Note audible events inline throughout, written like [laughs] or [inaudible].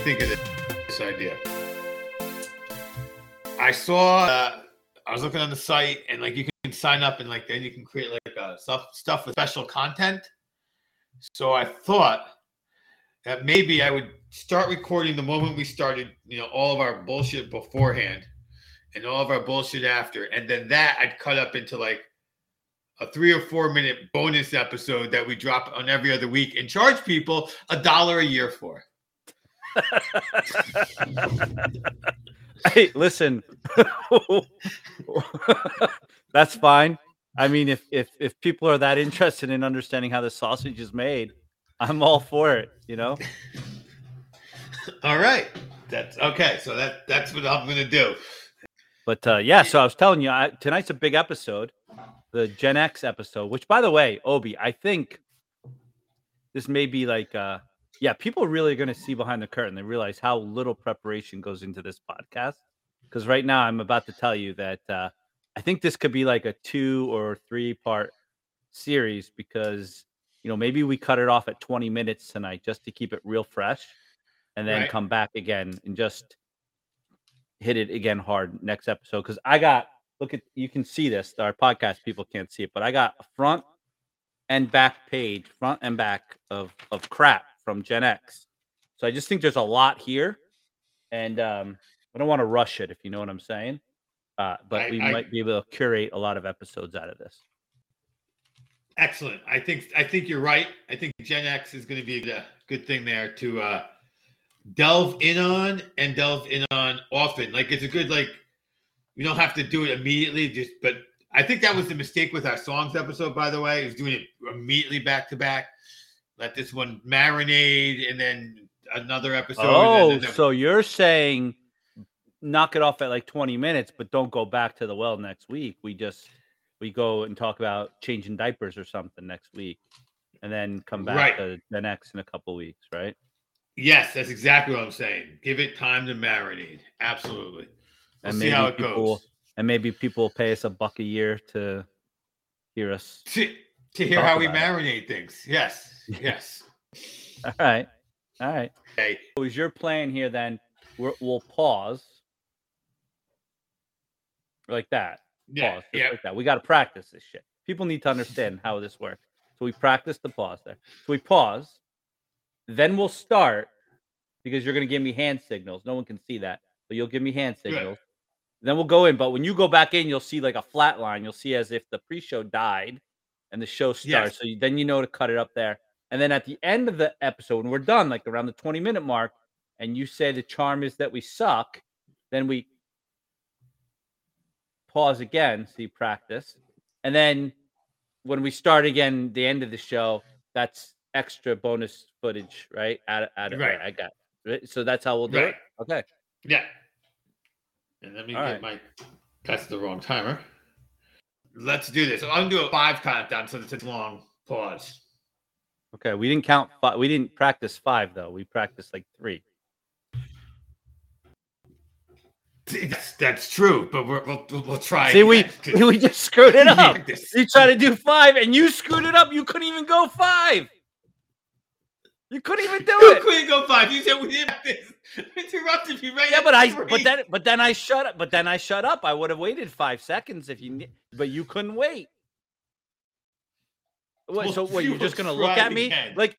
think of this, this idea. I saw. Uh, I was looking on the site, and like you can sign up, and like then you can create like uh, stuff stuff with special content. So I thought that maybe I would start recording the moment we started, you know, all of our bullshit beforehand, and all of our bullshit after, and then that I'd cut up into like a three or four minute bonus episode that we drop on every other week and charge people a dollar a year for. Hey, listen, [laughs] that's fine. I mean, if if if people are that interested in understanding how the sausage is made, I'm all for it. You know. all right, that's okay. So that that's what I'm gonna do. But uh, yeah, so I was telling you, I, tonight's a big episode, the Gen X episode. Which, by the way, Obi, I think this may be like uh, yeah, people really are going to see behind the curtain. They realize how little preparation goes into this podcast. Because right now, I'm about to tell you that uh, I think this could be like a two or three part series because you know maybe we cut it off at 20 minutes tonight just to keep it real fresh, and then right. come back again and just hit it again hard next episode. Because I got look at you can see this. Our podcast people can't see it, but I got a front and back page, front and back of of crap from Gen X. So I just think there's a lot here, and um, I don't want to rush it, if you know what I'm saying. Uh, but I, we I, might be able to curate a lot of episodes out of this. Excellent. I think I think you're right. I think Gen X is going to be a good thing there to uh, delve in on and delve in on often. Like it's a good like you don't have to do it immediately. Just but I think that was the mistake with our songs episode. By the way, is doing it immediately back to back let this one marinate and then another episode. Oh, so you're saying knock it off at like 20 minutes, but don't go back to the well next week. We just we go and talk about changing diapers or something next week, and then come back right. to the next in a couple weeks, right? Yes, that's exactly what I'm saying. Give it time to marinate. Absolutely. We'll and see how it people, goes. And maybe people will pay us a buck a year to hear us. To, to hear how we marinate it. things. Yes. [laughs] Yes. All right. All right. Okay. So is your plan here then? we will pause like that. Yeah. Pause yeah. Like that. We got to practice this shit. People need to understand how this works. So we practice the pause there. So we pause. Then we'll start because you're going to give me hand signals. No one can see that, but you'll give me hand signals. Good. Then we'll go in. But when you go back in, you'll see like a flat line. You'll see as if the pre-show died and the show starts. Yes. So you, then you know to cut it up there. And then at the end of the episode, when we're done, like around the 20 minute mark, and you say the charm is that we suck, then we pause again, so you practice. And then when we start again, the end of the show, that's extra bonus footage, right? Add, add, right. I got right? So that's how we'll do right. it. Okay. Yeah. And let me All get right. my, that's the wrong timer. Let's do this. I'm to do a five countdown so it's a long pause. Okay, we didn't count five. We didn't practice five though. We practiced like three. That's, that's true, but we will we'll try. See, we [laughs] we just screwed it [laughs] up. You try to do five, and you screwed it up. You couldn't even go five. You couldn't even do [laughs] you it. couldn't go five. You said we didn't [laughs] interrupted you right. Yeah, but I but then but then I shut up. But then I shut up. I would have waited five seconds if you. But you couldn't wait. What, well, so what? You're just gonna look at me again. like,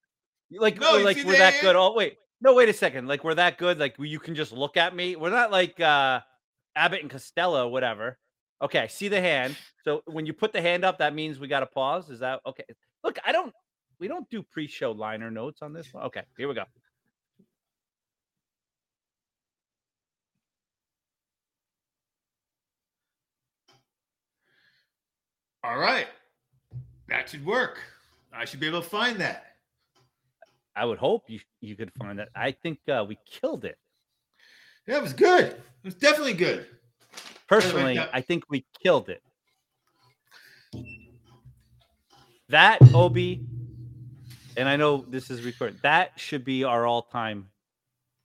like, no, like we're that good? Oh wait, no, wait a second. Like we're that good? Like you can just look at me? We're not like uh Abbott and Costello, whatever. Okay, see the hand. So when you put the hand up, that means we got to pause. Is that okay? Look, I don't. We don't do pre-show liner notes on this one. Okay, here we go. All right. That should work. I should be able to find that. I would hope you you could find that. I think uh, we killed it. Yeah, it was good. It was definitely good. Personally, I think we killed it. That Obi, and I know this is recorded. That should be our all-time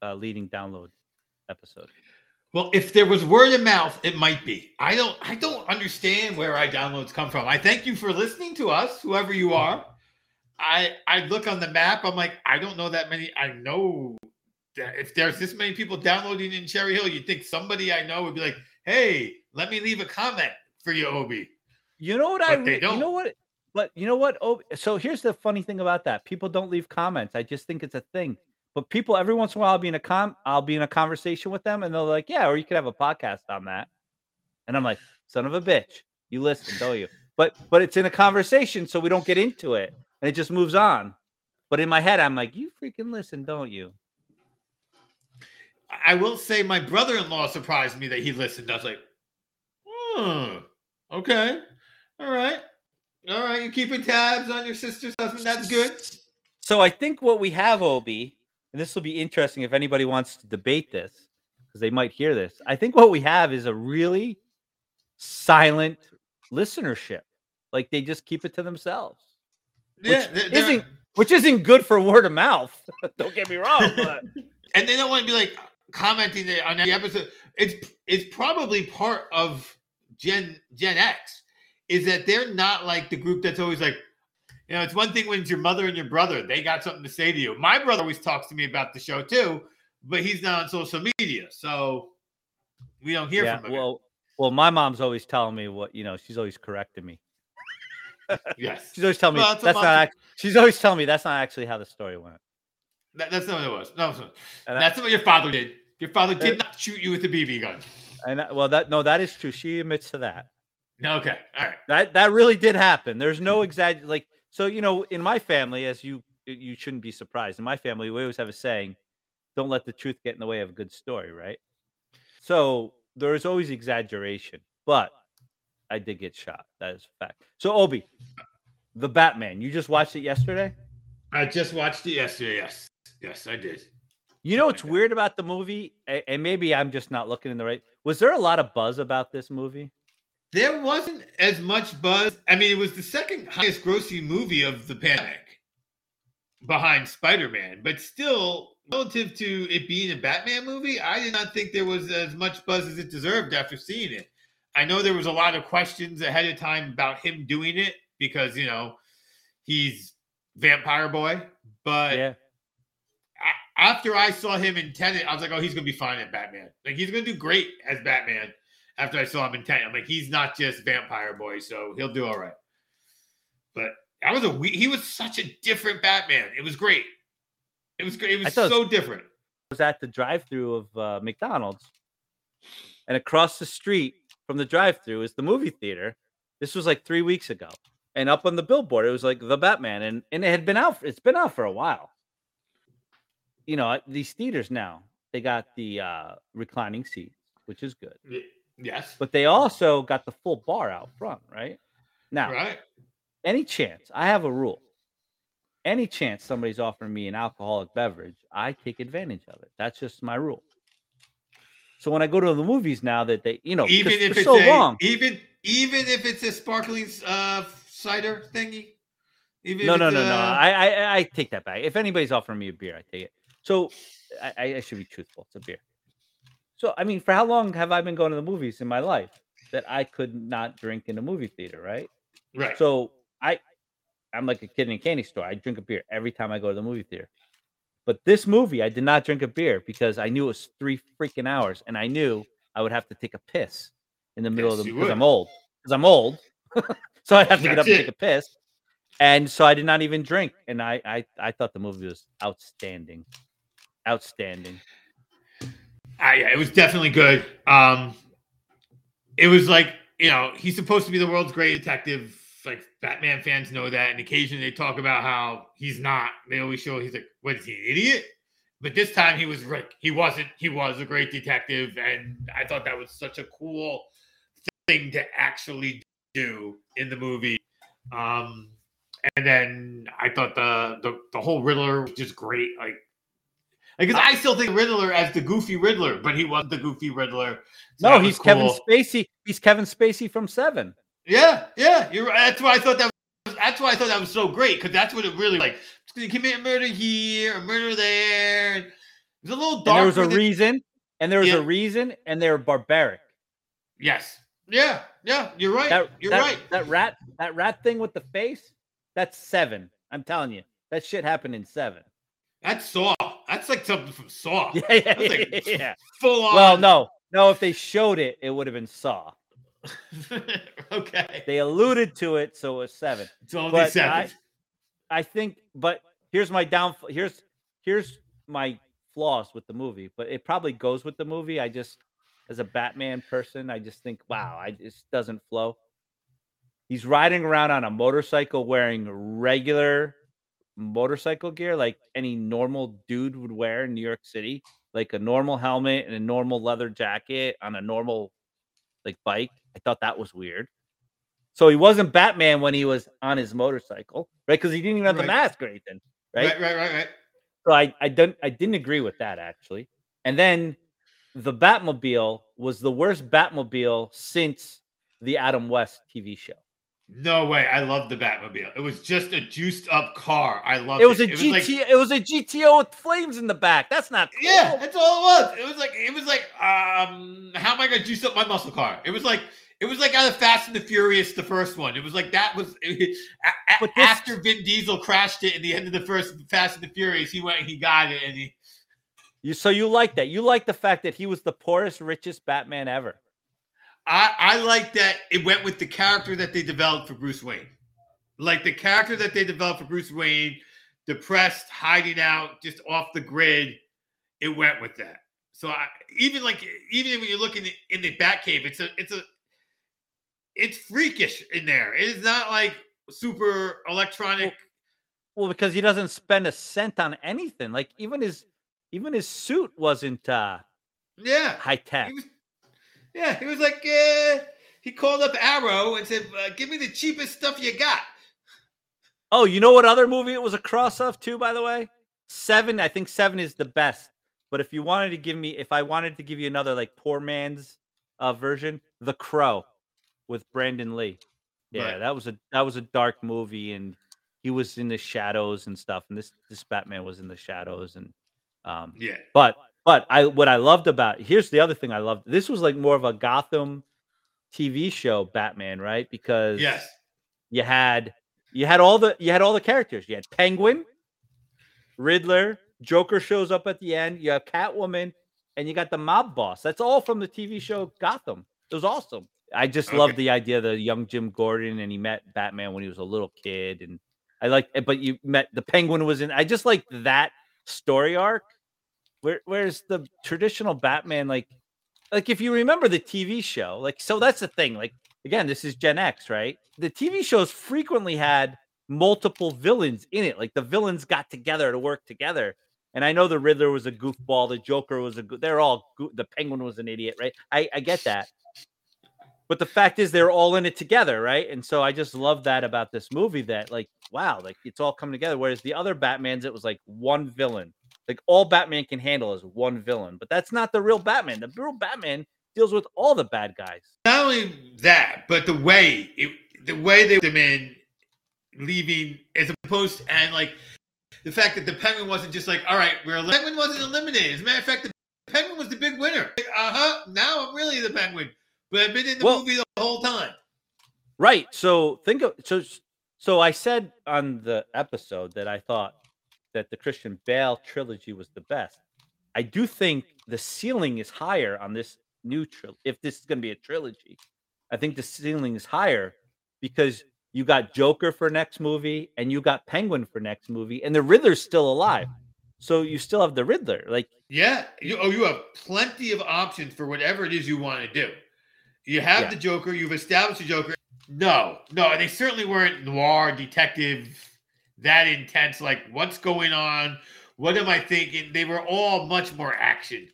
uh, leading download episode. Well, if there was word of mouth, it might be. I don't I don't understand where our downloads come from. I thank you for listening to us, whoever you are. I I look on the map, I'm like, I don't know that many. I know that if there's this many people downloading in Cherry Hill, you'd think somebody I know would be like, "Hey, let me leave a comment for you, Obi." You know what I? But they re- don't. You know what? But you know what? Oh, so here's the funny thing about that: people don't leave comments. I just think it's a thing. But people, every once in a while, I'll be in a com, I'll be in a conversation with them, and they're like, "Yeah, or you could have a podcast on that." And I'm like, "Son of a bitch, you listen, don't you?" But but it's in a conversation, so we don't get into it, and it just moves on. But in my head, I'm like, "You freaking listen, don't you?" I will say my brother-in-law surprised me that he listened. I was like, "Hmm, okay, all right, all right. You're keeping tabs on your sister's husband. That's good." So I think what we have, Obi, and this will be interesting if anybody wants to debate this, because they might hear this. I think what we have is a really silent listenership. Like they just keep it to themselves, Yeah, they're- isn't which isn't good for word of mouth. [laughs] Don't get me wrong, but [laughs] and they don't want to be like commenting on the episode. It's it's probably part of Gen Gen X is that they're not like the group that's always like, you know, it's one thing when it's your mother and your brother, they got something to say to you. My brother always talks to me about the show too, but he's not on social media, so we don't hear yeah. from him. Well, well, my mom's always telling me what you know. She's always correcting me. yes, [laughs] She's always telling me Well, that's that's, not. Act- she's always telling me that's not actually how the story went. that, that's not what it was. No, it's not. And I- that's not what your father did. Your father Uh, did not shoot you with a BB gun. And that, well, that no, that is true. She admits to that. Okay, all right. That that really did happen. There's no [laughs] exag like so you know in my family as you you shouldn't be surprised. In my family we always have a saying, don't let the truth get in the way of a good story, right? So there is always exaggeration, but I did get shot. That is a fact. So Obi, the Batman, you just watched it yesterday? I just watched it yesterday. Yes, yes, I did. You know what's weird about the movie? And maybe I'm just not looking in the right. Was there a lot of buzz about this movie? There wasn't as much buzz. I mean, it was the second highest grossing movie of the pandemic behind Spider Man, but still, relative to it being a Batman movie, I did not think there was as much buzz as it deserved after seeing it. I know there was a lot of questions ahead of time about him doing it because, you know, he's Vampire Boy, but yeah. after I saw him in Tenet, I was like, oh, he's gonna be fine at Batman. Like he's gonna do great as Batman. After I saw him in Tenet, I'm like, he's not just Vampire Boy, so he'll do all right. But that was a we- he was such a different Batman. It was great. It was great. It was so different. I was at the drive-through of uh, McDonald's, and across the street from the drive-through is the movie theater. This was like three weeks ago, and up on the billboard it was like the Batman, and and it had been out. It's been out for a while. You know these theaters now they got the uh, reclining seats, which is good, Yes. but they also got the full bar out front. Right now, Right. any chance I have a rule. Any chance somebody's offering me an alcoholic beverage, I take advantage of it. That's just my rule. So when I go to the movies now, that they, you know, Even if it's so a, long, even even if it's a sparkling uh cider thingy. Even no, if no, no, no. I, I, I take that back. If anybody's offering me a beer, I take it. So I- I should be truthful. It's a beer. So I mean, for how long have I been going to the movies in my life that I could not drink in a movie theater, right? right. So I, I'm like a kid in a candy store. I drink a beer every time I go to the movie theater. But this movie, I did not drink a beer because I knew it was three freaking hours, and I knew I would have to take a piss in the middle Yes, of the because. I'm old. Because I'm old, [laughs] so I'd have to get up That's and take a piss. And so I did not even drink, and I I, I thought the movie was outstanding, outstanding. Ah, yeah, it was definitely good. Um, it was like you know he's supposed to be the world's great detective. Like Batman fans know that, and occasionally they talk about how he's not. They always show he's like, "What is he, an idiot?" But this time he was like, he wasn't. He was a great detective, and I thought that was such a cool thing to actually do in the movie. Um, and then I thought the the, the whole Riddler was just great. Like because I still think Riddler as the goofy Riddler, but he wasn't the goofy Riddler. So No, was he's Kevin. Spacey. He's Kevin Spacey from Seven. Yeah, yeah, you're right. That's why I thought that. Was, that's why I thought that was so great because that's what it really like. You commit a murder here, a murder there. It was a little And dark. there was a reason, and there was Yeah. a reason, and they were barbaric. Yes. Yeah. Yeah. You're right. That, you're that, right. That rat, that rat thing with the face, that's seven. I'm telling you, that shit happened in seven. That's Saw. That's like something from Saw. [laughs] Yeah, yeah, like yeah. full on. Well, no, no. If they showed it, it would have been Saw. [laughs] okay. They alluded to it, so it was seven. It's only but seven. I think, but here's my downfall. Here's here's my flaws with the movie, but it probably goes with the movie. I just, as a Batman person, I just think, wow, I just doesn't flow. He's riding around on a motorcycle wearing regular motorcycle gear, like any normal dude would wear in New York City, like a normal helmet and a normal leather jacket on a normal like bike. I thought that was weird. So he wasn't Batman when he was on his motorcycle, right? Because he didn't even have the mask or anything, right? right, right, right, right. So I I don't I didn't agree with that actually. And then the Batmobile was the worst Batmobile since the Adam West TV show. No way. I love the Batmobile. It was just a juiced up car. I love It was a it. GT. like- it was a GTO with flames in the back. That's not cool. Yeah, that's all it was. It was like it was like um how am I gonna juice up my muscle car? It was like it was like out of Fast and the Furious, the first one. It was like that was [laughs] a- a- this- after Vin Diesel crashed it in the end of the first Fast and the Furious, he went he got it and he You so you like that? You like the fact that he was the poorest, richest Batman ever. I, I like that it went with the character that they developed for Bruce Wayne. Like the character that they developed for Bruce Wayne, depressed, hiding out, just off the grid. It went with that. So I, even like even when you look in the, in the Batcave, it's a it's a it's freakish in there. It is not like super electronic. Well, because he doesn't spend a cent on anything. Like even his even his suit wasn't uh Yeah, high tech. he was. Yeah, he was like uh, he called up Arrow and said, uh, "Give me the cheapest stuff you got." Oh, you know what other movie it was a cross of too, by the way? Seven. I think seven is the best. But if you wanted to give me, if I wanted to give you another like poor man's uh, version, The Crow with Brandon Lee. Yeah, Right. that was a that was a dark movie, and he was in the shadows and stuff. And this this Batman was in the shadows, and um, Yeah, but but I what I loved about here's the other thing I loved. This was like more of a Gotham TV show Batman, right? Because yes. you had you had all the you had all the characters. You had Penguin, Riddler, Joker shows up at the end. You have Catwoman, and you got the mob boss. That's all from the TV show Gotham. It was awesome. I just love Okay. the idea of the young Jim Gordon, and he met Batman when he was a little kid, and I like. But you met the Penguin was in. I just like that story arc. Where, whereas the traditional Batman, like, like if you remember the TV show, like, so that's the thing. Like, again, this is Gen X, right? The TV shows frequently had multiple villains in it. Like the villains got together to work together. And I know the Riddler was a goofball, the Joker was a goo- they're all goo- the Penguin was an idiot, right? I, I get that. But the fact is they're all in it together, right? And so I just love that about this movie that like wow, like it's all coming together whereas the other Batmans it was like one villain. Like all Batman can handle is one villain. But that's not the real Batman. The real Batman deals with all the bad guys. not only that, but the way it, the way they them in, leaving as opposed to, and like the fact that the penguin wasn't just like, all right, we're penguin wasn't eliminated. As a matter of fact, the penguin was the big winner. Like, uh huh. Now I'm really the penguin, but I've been in the Well- movie the whole time. Right. So think of so so I said on the episode that I thought that the Christian Bale trilogy was the best. I do think the ceiling is higher on this new trilogy. If this is going to be a trilogy, I think the ceiling is higher because you got Joker for next movie and you got Penguin for next movie, and the Riddler's still alive. So you still have the Riddler. Like Yeah. You, oh, you have plenty of options for whatever it is you want to do. You have Yeah. the Joker. You've established the Joker. No, no, they certainly weren't noir detective that intense. Like, what's going on? What am I thinking? They were all much more action,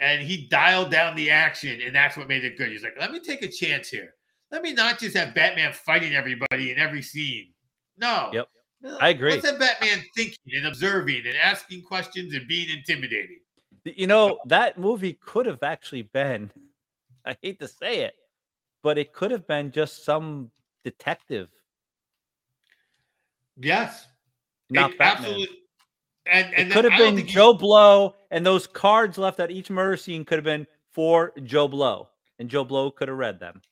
and he dialed down the action, and that's what made it good. He's like, let me take a chance here. Let me not just have Batman fighting everybody in every scene. No. Yep. Uh, I agree. Let's have Batman thinking and observing and asking questions and being intimidating. you know, that movie could have actually been, [laughs] I hate to say it, but it could have been just some detective, Yes. not It Batman. absolutely. And, and it could have been Joe Blow, and those cards left at each murder scene could have been for Joe Blow, and Joe Blow could have read them.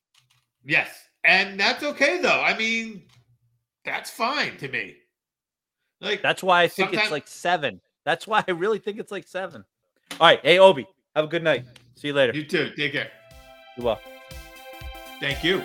Yes. And that's okay though. I mean, that's fine to me. Like That's why I think it's like seven. That's why I really think it's like seven. All right. Hey, Obi, have a good night. See you later. You too. Take care. You well. Thank you.